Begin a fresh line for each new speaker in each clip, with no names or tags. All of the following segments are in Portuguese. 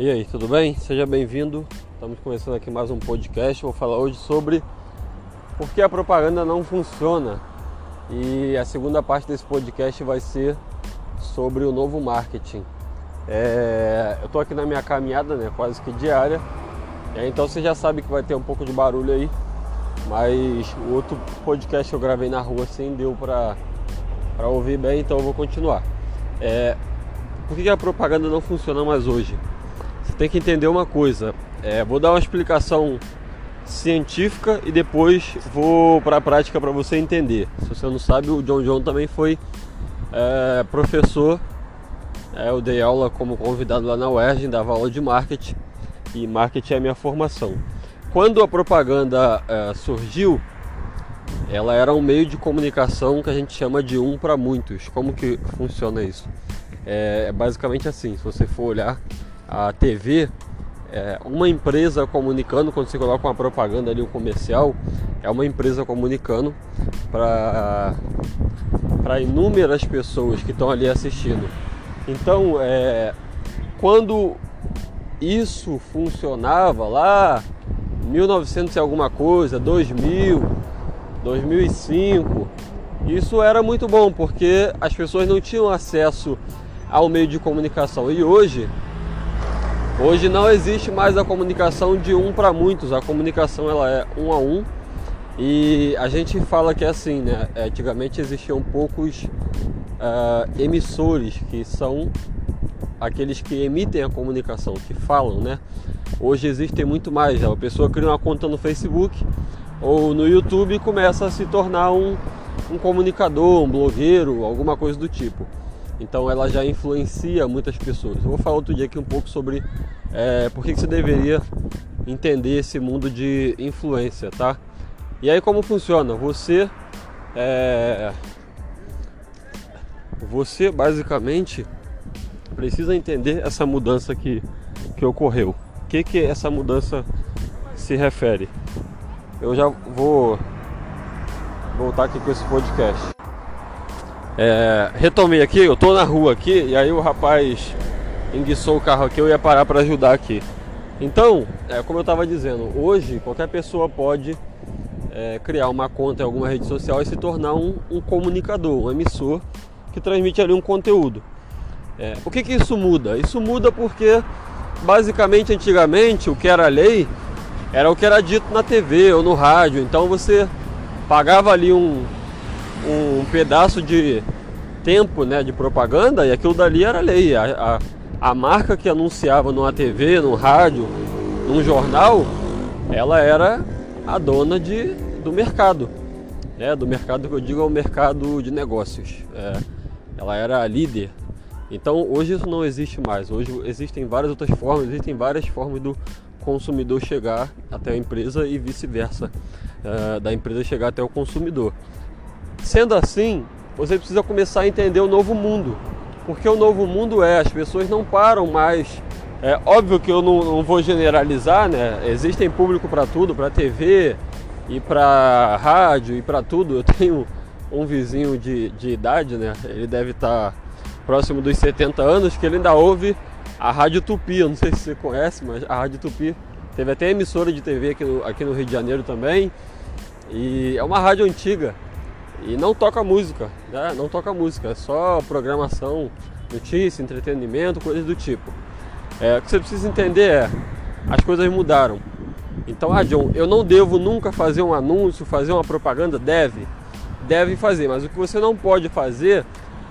E aí, tudo bem? Seja bem-vindo. Estamos começando aqui mais um podcast. Vou falar hoje sobre por que a propaganda não funciona. E a segunda parte desse podcast vai ser sobre o novo marketing. É... eu estou aqui na minha caminhada, né, quase que diária. Então você já sabe que vai ter um pouco de barulho aí. Mas o outro podcast que eu gravei na rua assim deu para ouvir bem, então eu vou continuar. É... por que a propaganda não funciona mais hoje? Tem que entender uma coisa. É, vou dar uma explicação científica e depois vou para a prática para você entender. Se você não sabe, o John John também foi é, professor. É, eu dei aula como convidado lá na UERJ, dava aula de marketing e marketing é a minha formação. Quando a propaganda é, surgiu, ela era um meio de comunicação que a gente chama de um para muitos. Como que funciona isso? É, é basicamente assim, se você for olhar a TV, é, uma empresa comunicando, quando você coloca uma propaganda ali, um comercial, é uma empresa comunicando para inúmeras pessoas que estão ali assistindo. Então, é, quando isso funcionava lá, 1900 e alguma coisa, 2000, 2005, isso era muito bom porque as pessoas não tinham acesso ao meio de comunicação. E hoje Hoje não existe mais a comunicação de um para muitos, a comunicação ela é um a um e a gente fala que é assim, né? É, antigamente existiam poucos uh, emissores que são aqueles que emitem a comunicação, que falam, né? Hoje existem muito mais. A pessoa cria uma conta no Facebook ou no YouTube e começa a se tornar um, um comunicador, um blogueiro, alguma coisa do tipo. Então ela já influencia muitas pessoas. Eu vou falar outro dia aqui um pouco sobre é, por que, você deveria entender esse mundo de influência, tá? E aí como funciona? Você é, você basicamente precisa entender essa mudança que, que ocorreu. O que, que essa mudança se refere? Eu já vou voltar aqui com esse podcast. É, retomei aqui, eu tô na rua aqui e aí o rapaz enguiçou o carro aqui, eu ia parar para ajudar aqui. Então, é, como eu estava dizendo, hoje qualquer pessoa pode é, criar uma conta em alguma rede social e se tornar um, um comunicador, um emissor que transmite ali um conteúdo. É, o que, que isso muda? Isso muda porque basicamente antigamente o que era lei era o que era dito na TV ou no rádio. Então você pagava ali um, um pedaço de tempo né, de propaganda e aquilo dali era lei. A, a, a marca que anunciava numa TV, num rádio, num jornal, ela era a dona de, do mercado. Né, do mercado que eu digo é o mercado de negócios. É, ela era a líder. Então hoje isso não existe mais. Hoje existem várias outras formas, existem várias formas do consumidor chegar até a empresa e vice-versa, é, da empresa chegar até o consumidor. Sendo assim, você precisa começar a entender o novo mundo. Porque o novo mundo é, as pessoas não param mais. É óbvio que eu não, não vou generalizar, né? Existem público para tudo, para TV e para rádio e para tudo. Eu tenho um vizinho de, de idade, né? Ele deve estar tá próximo dos 70 anos, que ele ainda ouve a Rádio Tupi. Eu não sei se você conhece, mas a Rádio Tupi teve até emissora de TV aqui no, aqui no Rio de Janeiro também. E é uma rádio antiga, e não toca música, né? não toca música, é só programação, notícia, entretenimento, coisas do tipo. É, o que você precisa entender é, as coisas mudaram. Então, ah John, eu não devo nunca fazer um anúncio, fazer uma propaganda? Deve, deve fazer, mas o que você não pode fazer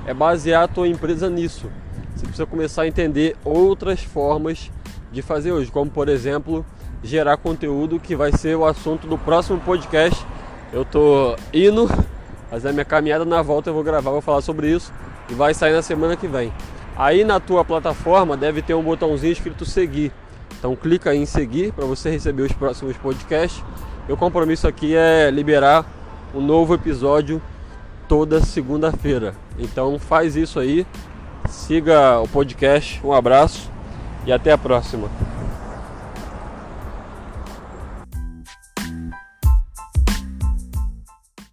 é basear a tua empresa nisso. Você precisa começar a entender outras formas de fazer hoje, como por exemplo, gerar conteúdo que vai ser o assunto do próximo podcast. Eu tô indo mas a minha caminhada na volta eu vou gravar, vou falar sobre isso e vai sair na semana que vem. Aí na tua plataforma deve ter um botãozinho escrito seguir. Então clica em seguir para você receber os próximos podcasts. Meu compromisso aqui é liberar um novo episódio toda segunda-feira. Então faz isso aí, siga o podcast, um abraço e até a próxima.